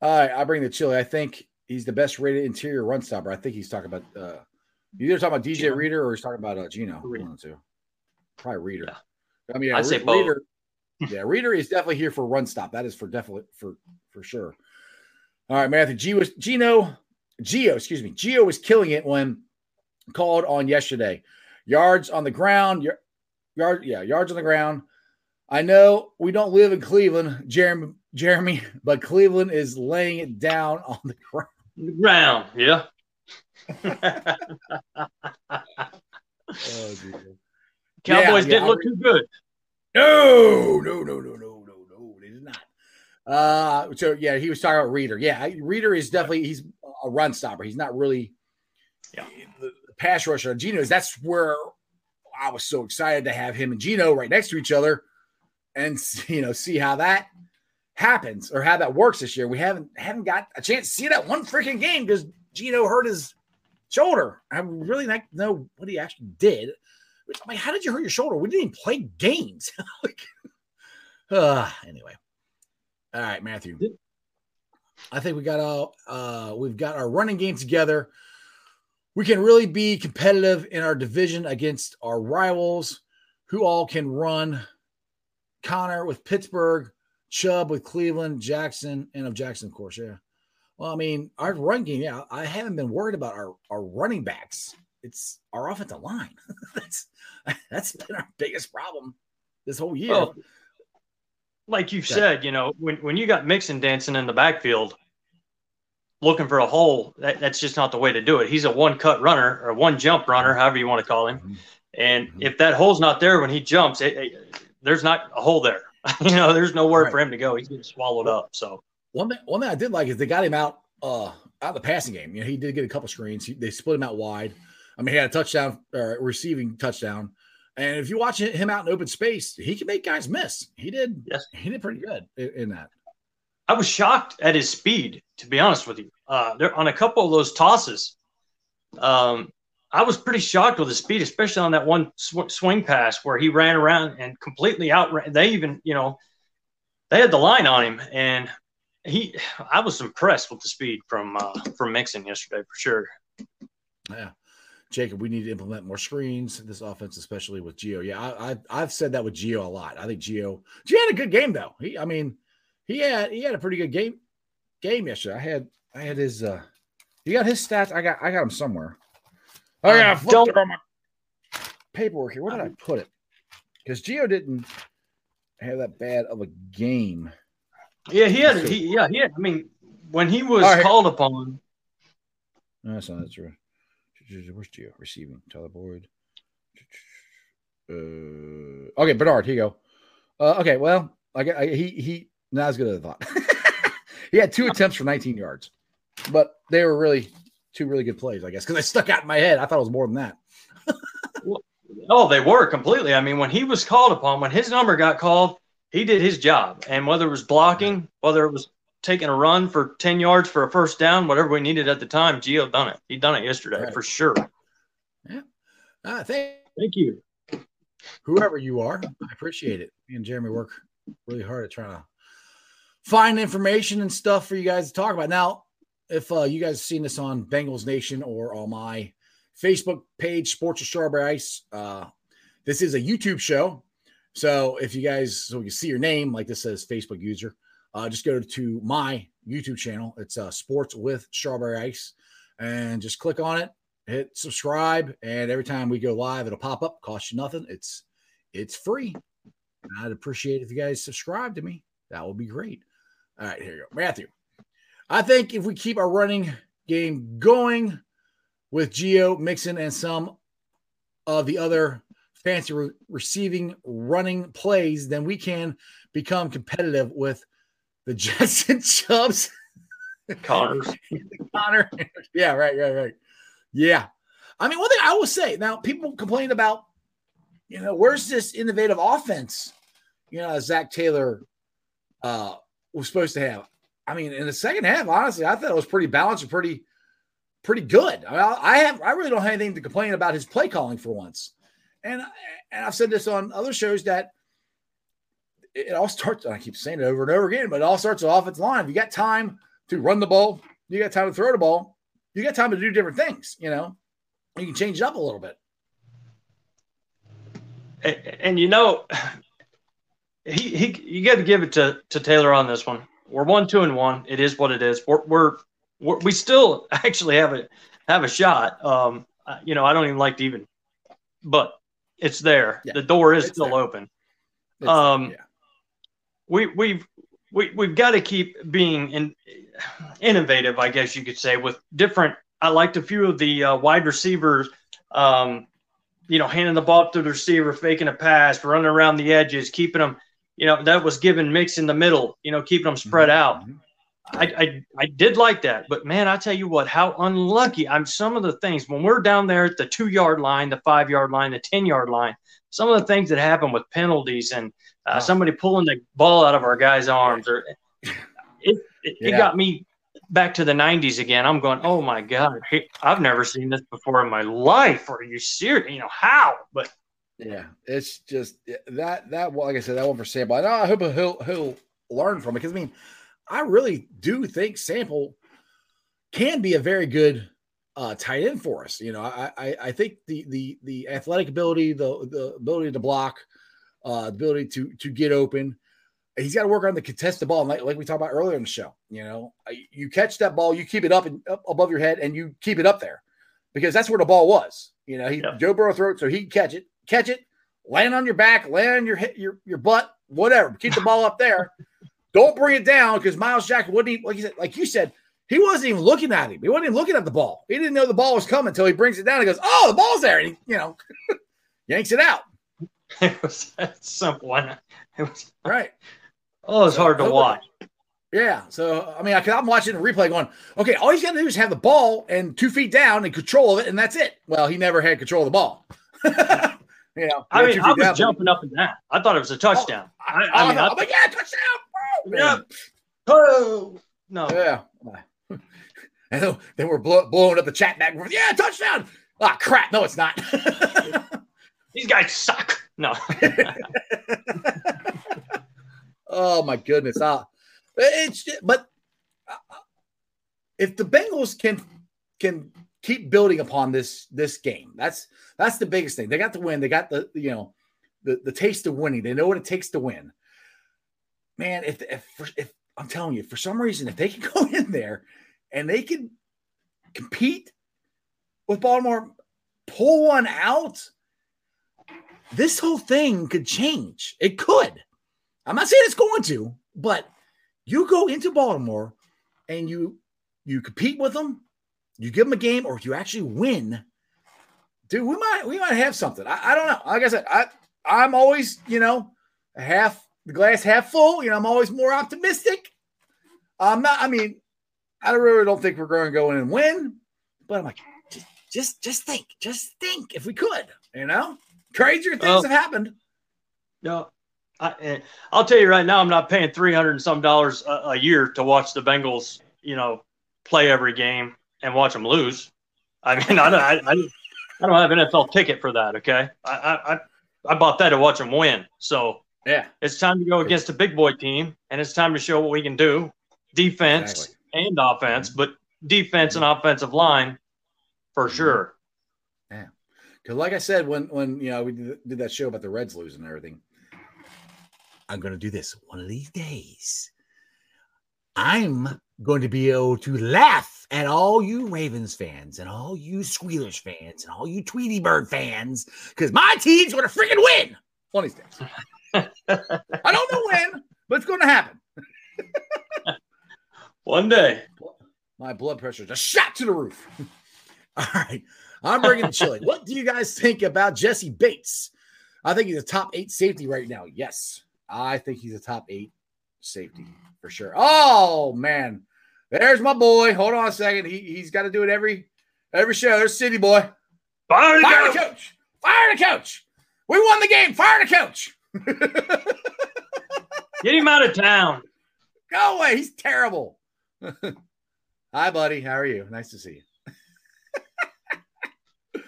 Right, I bring the chili. I think he's the best rated interior run stopper. I think he's talking about. uh Either talking about DJ Geno. Reader or he's talking about uh, Geno. One. Probably Reader. Yeah. I mean, yeah, I say Reader. yeah, Reader is definitely here for run stop. That is for definitely for for sure. All right, Matthew. G was Geno. Gio, excuse me. Gio was killing it when called on yesterday. Yards on the ground. Yard, yeah, yards on the ground. I know we don't live in Cleveland, Jeremy, Jeremy, but Cleveland is laying it down on the ground. Ground, yeah. oh, Cowboys yeah, didn't look too good. No, no, no, no, no, no, no. They did not. Uh, so yeah, he was talking about Reader. Yeah, Reader is definitely he's a run stopper. He's not really yeah. the, the pass rusher. Geno is that's where I was so excited to have him and Geno right next to each other and you know see how that happens or how that works this year. We haven't haven't got a chance to see that one freaking game because Geno hurt his shoulder. I really not know what he actually did. I'm like, how did you hurt your shoulder? We didn't even play games. like, uh, anyway, all right, Matthew. I think we got all uh, we've got our running game together. We can really be competitive in our division against our rivals, who all can run Conner with Pittsburgh, Chubb with Cleveland, Jackson, and of Jackson, of course. Yeah. Well, I mean, our run game, yeah, I haven't been worried about our, our running backs. It's our offensive line. that's that's been our biggest problem this whole year. Well, like you've said, you know, when, when you got Mixon dancing in the backfield, looking for a hole, that, that's just not the way to do it. He's a one cut runner or one jump runner, however you want to call him. Mm-hmm. And mm-hmm. if that hole's not there when he jumps, it, it, there's not a hole there. you know, there's nowhere right. for him to go. He's getting swallowed up. So one thing, one thing I did like is they got him out uh out of the passing game. You know, he did get a couple screens. He, they split him out wide. I mean, he had a touchdown or receiving touchdown. And if you watch him out in open space, he can make guys miss. He did. Yes, he did pretty good in, in that. I was shocked at his speed, to be honest with you. Uh, there on a couple of those tosses, um, I was pretty shocked with his speed, especially on that one sw- swing pass where he ran around and completely outran. They even, you know, they had the line on him, and he. I was impressed with the speed from uh, from Mixon yesterday for sure. Yeah, Jacob, we need to implement more screens. This offense, especially with Gio. Yeah, I, I have said that with Gio a lot. I think Gio Gio had a good game though. He, I mean, he had he had a pretty good game game yesterday. I had I had his. uh You got his stats. I got I got him somewhere. Oh yeah, I flipped on my paperwork here. Where did I put it? Because Gio didn't have that bad of a game. Yeah, he had. He, yeah, he had. I mean, when he was right. called upon. No, that's not That's true. Where's Gio receiving? Tyler Boyd. Uh, okay, Bernard. Here you go. Uh, okay, well, I, I he he not as good as I thought. he had two attempts for 19 yards, but they were really two really good plays, I guess, because they stuck out in my head. I thought it was more than that. well, oh, they were completely. I mean, when he was called upon, when his number got called, he did his job. And whether it was blocking, whether it was taking a run for 10 yards for a first down, whatever we needed at the time, Gio done it. He done it yesterday right. for sure. Yeah. Uh, thank, thank you. Whoever you are, I appreciate it. Me and Jeremy work really hard at trying to find information and stuff for you guys to talk about. Now, if uh, you guys have seen this on Bengals Nation or on my Facebook page, Sports of Strawberry Ice, uh, this is a YouTube show. So if you guys, so you see your name, like this says Facebook user, uh, just go to my YouTube channel. It's uh, Sports with Strawberry Ice, and just click on it, hit subscribe, and every time we go live, it'll pop up. Cost you nothing. It's it's free. I'd appreciate if you guys subscribe to me. That would be great. All right, here you go, Matthew. I think if we keep our running game going with Gio Mixon, and some of the other fancy re- receiving running plays, then we can become competitive with the Jets and Chubbs. Connors. Connor. yeah, right, right, right. Yeah. I mean, one thing I will say now, people complain about, you know, where's this innovative offense, you know, Zac Taylor uh, was supposed to have. I mean, in the second half, honestly, I thought it was pretty balanced and pretty, pretty good. I, mean, I have, I really don't have anything to complain about his play calling for once. And and I've said this on other shows that it all starts. I keep saying it over and over again, but it all starts with offensive line. If you got time to run the ball, you got time to throw the ball, you got time to do different things. You know, you can change it up a little bit. And, and you know, he, he you got to give it to to Taylor on this one we're one, two, and one. It is what it is. We're, we're, we're we still actually have a have a shot. Um, you know, I don't even like to even, but it's there. Yeah, the door is still there. open. It's, um, yeah. we we've we we've got to keep being in, innovative, I guess you could say, with different. I liked a few of the uh, wide receivers. Um, you know, handing the ball to the receiver, faking a pass, running around the edges, keeping them you know, that was given mix in the middle, you know, keeping them spread out. Mm-hmm. I, I, I did like that, but man, I tell you what, how unlucky I'm. Some of the things when we're down there at the two yard line, the five yard line, the ten yard line, some of the things that happen with penalties and uh, wow. somebody pulling the ball out of our guy's arms, or it, it, yeah. it, got me back to the 90s again. I'm going, oh my god, I've never seen this before in my life. Are you serious? You know how? But yeah, it's just that that like I said that one for Sample. I, I hope he'll he'll learn from it because I mean, I really do think Sample can be a very good uh, tight end for us. You know, I, I I think the the the athletic ability, the the ability to block, uh, the ability to to get open. He's got to work on the contested ball, like, like we talked about earlier in the show. You know, you catch that ball, you keep it up and up above your head, and you keep it up there because that's where the ball was. You know, he yep. Joe Burrow threw it so he can catch it catch it, land on your back, land on your your your butt, whatever. Keep the ball up there. Don't bring it down because Myles Jack wouldn't even, like you said, like you said, he wasn't even looking at him. He wasn't even looking at the ball. He didn't know the ball was coming until he brings it down. and goes, "Oh, the ball's there!" And he, you know, yanks it out. It was that simple. It was right. Oh, it's hard to watch. Yeah. So I mean, I, am watching the replay, going, "Okay, all he's got to do is have the ball and two feet down and control of it, and that's it." Well, he never had control of the ball. You know, I mean, I was down, jumping but... up and down. I thought it was a touchdown. Oh, I, I, I, mean, I, am like, "Yeah, touchdown!" Bro. Yeah. Oh no. Yeah. And they were blow, blowing up the chat back. Yeah, touchdown. Ah, crap. No, it's not. These guys suck. No. oh my goodness. Uh, it's but uh, if the Bengals can can keep building upon this this game, that's that's the biggest thing. They got the win. They got the you know the the taste of winning. They know what it takes to win. Man, if if if I'm telling you, for some reason, if they can go in there and they can compete with Baltimore, pull one out, this whole thing could change. It could. I'm not saying it's going to, but you go into Baltimore and you you compete with them, you give them a game, or you actually win. Dude, we might we might have something. I, I don't know. Like I said, I I'm always you know half the glass half full. You know, I'm always more optimistic. I'm not. I mean, I really don't think we're going to go in and win, but I'm like, just, just, just think, just think if we could, you know, crazier things well, have happened. No, I, eh, I'll tell you right now, I'm not paying 300 and some dollars a, a year to watch the Bengals, you know, play every game and watch them lose. I mean, I don't, I, I, I don't have an NFL ticket for that. Okay. I, I, I bought that to watch them win. So yeah, it's time to go against a big boy team and it's time to show what we can do defense exactly. and offense, but defense and offensive line for mm-hmm. sure. Yeah. Because, like I said, when when you know we did, that show about the Reds losing and everything, I'm going to do this one of these days. I'm going to be able to laugh at all you Ravens fans and all you Squealers fans and all you Tweety Bird fans because my team's going to freaking win one of these days. I don't know when, but it's going to happen. One day. My blood pressure just shot to the roof. All right. I'm bringing the chili. what do you guys think about Jessie Bates? I think he's a top eight safety right now. Yes. I think he's a top eight safety for sure. Oh, man. There's my boy. Hold on a second. He, he's got to do it every every show. There's City Boy. Fire, the, Fire the coach. Fire the coach. We won the game. Fire the coach. Get him out of town. Go away. He's terrible. Hi, buddy. How are you? Nice to see you.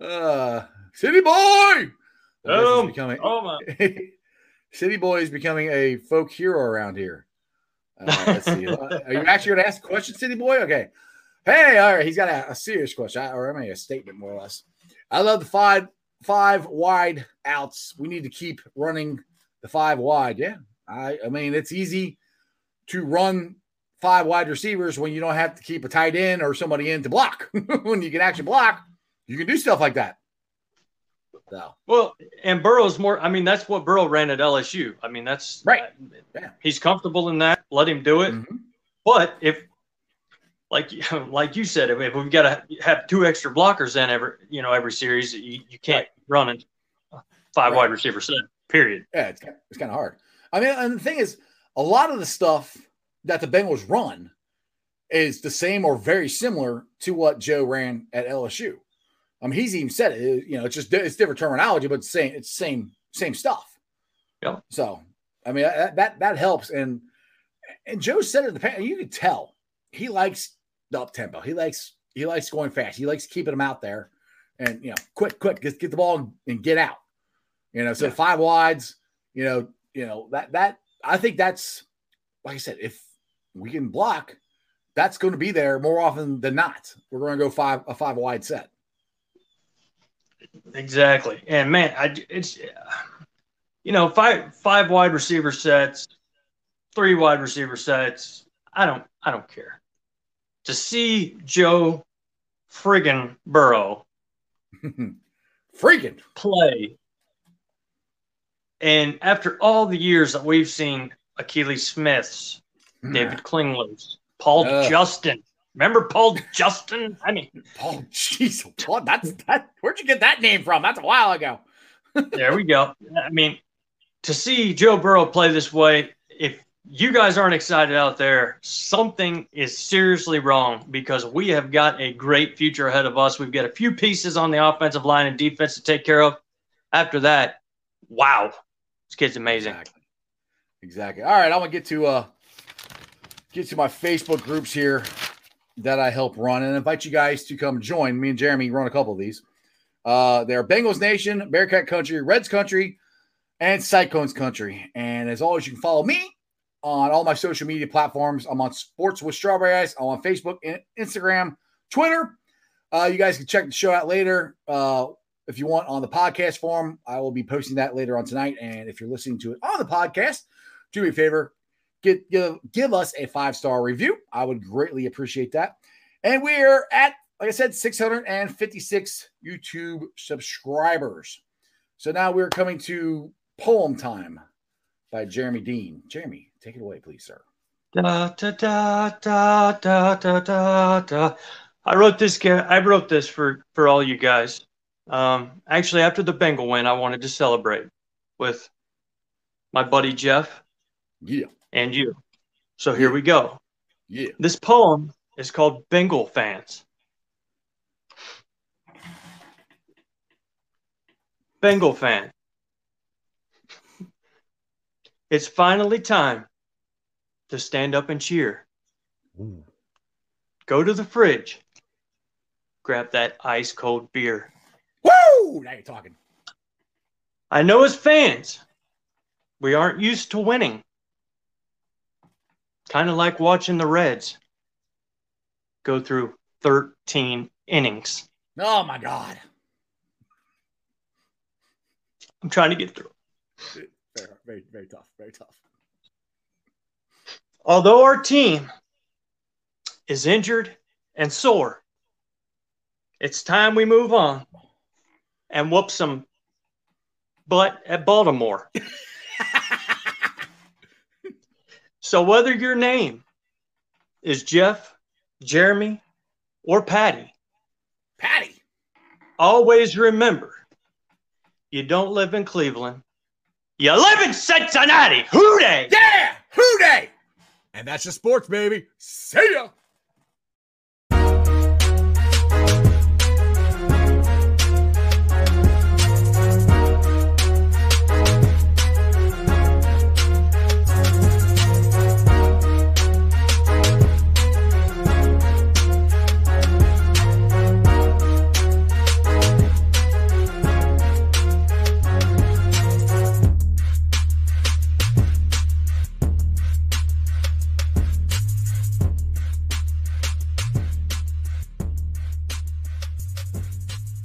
uh, City Boy. Oh, becoming, oh my. City Boy is becoming a folk hero around here. Uh, let's see. are you actually going to ask a question, City Boy? Okay. Hey, all right. He's got a, a serious question, or I mean, a statement more or less. I love the five five wide outs. We need to keep running the five wide. Yeah, I I mean it's easy to run five wide receivers when you don't have to keep a tight end or somebody in to block. when you can actually block, you can do stuff like that. So. Well, and Burrow's more. I mean, that's what Burrow ran at LSU. I mean, that's right. yeah. He's comfortable in that. Let him do it. Mm-hmm. But if, like, like you said, if, we've got to have two extra blockers in every, you know, every series, you, you can't right. run in five right. wide receiver set. Period. Yeah, it's it's kind of hard. I mean, and the thing is, a lot of the stuff that the Bengals run is the same or very similar to what Joe ran at LSU. I mean, he's even said it. You know, it's just it's different terminology, but it's same it's same same stuff. Yeah. So, I mean, that that, that helps. And and Joe said it the past. You could tell he likes the up tempo. He likes he likes going fast. He likes keeping them out there, and you know, quick, quick, get get the ball and, and get out. You know, so yeah. five wides. You know, you know that that I think that's like I said. If we can block, that's going to be there more often than not. We're going to go five a five wide set. Exactly, and man, I it's you know five five wide receiver sets, three wide receiver sets. I don't I don't care. To see Joe friggin' Burrow friggin' play, and after all the years that we've seen Akili Smiths David Klingler's, Paul uh, Justin. Remember Paul Justin? I mean, Paul, jeez? That's that. Where'd you get that name from? That's a while ago. there we go. I mean, to see Joe Burrow play this way, if you guys aren't excited out there, something is seriously wrong because we have got a great future ahead of us. We've got a few pieces on the offensive line and defense to take care of. After that, wow, this kid's amazing. Exactly. exactly. All right, I'm gonna get to uh get to my Facebook groups here that I help run and invite you guys to come join. Me and Jeremy run a couple of these. Uh, they're Bengals Nation, Bearcat Country, Reds Country, and Cyclones Country. And as always, you can follow me on all my social media platforms. I'm on Sports with Strawberry Ice. I'm on Facebook, Instagram, Twitter. Uh, you guys can check the show out later. Uh, if you want on the podcast form, I will be posting that later on tonight. And if you're listening to it on the podcast, do me a favor, Get, give, give us a five star review. I would greatly appreciate that. And we're at, like I said, 656 YouTube subscribers. So now we're coming to Poem Time by Jeremy Dean. Jeremy, take it away, please, sir. Da, da, da, da, da, da, da, da. I wrote this. I wrote this for for all you guys. Um, actually, after the Bengal win, I wanted to celebrate with my buddy Jeff. Yeah and you. So here we go. Yeah. This poem is called Bengal Fans. Bengal fan. It's finally time to stand up and cheer. Ooh. Go to the fridge. Grab that ice cold beer. Woo! Now you're talking. I know as fans, we aren't used to winning. Kind of like watching the Reds go through 13 innings. Oh my God. I'm trying to get through. Very, very, very tough. Very tough. Although our team is injured and sore, it's time we move on and whoop some butt at Baltimore. So whether your name is Jeff, Jeremy, or Patty, Patty, always remember you don't live in Cleveland. You live in Cincinnati. Who Dey! Yeah! Who Dey! And that's your sports, baby. See ya!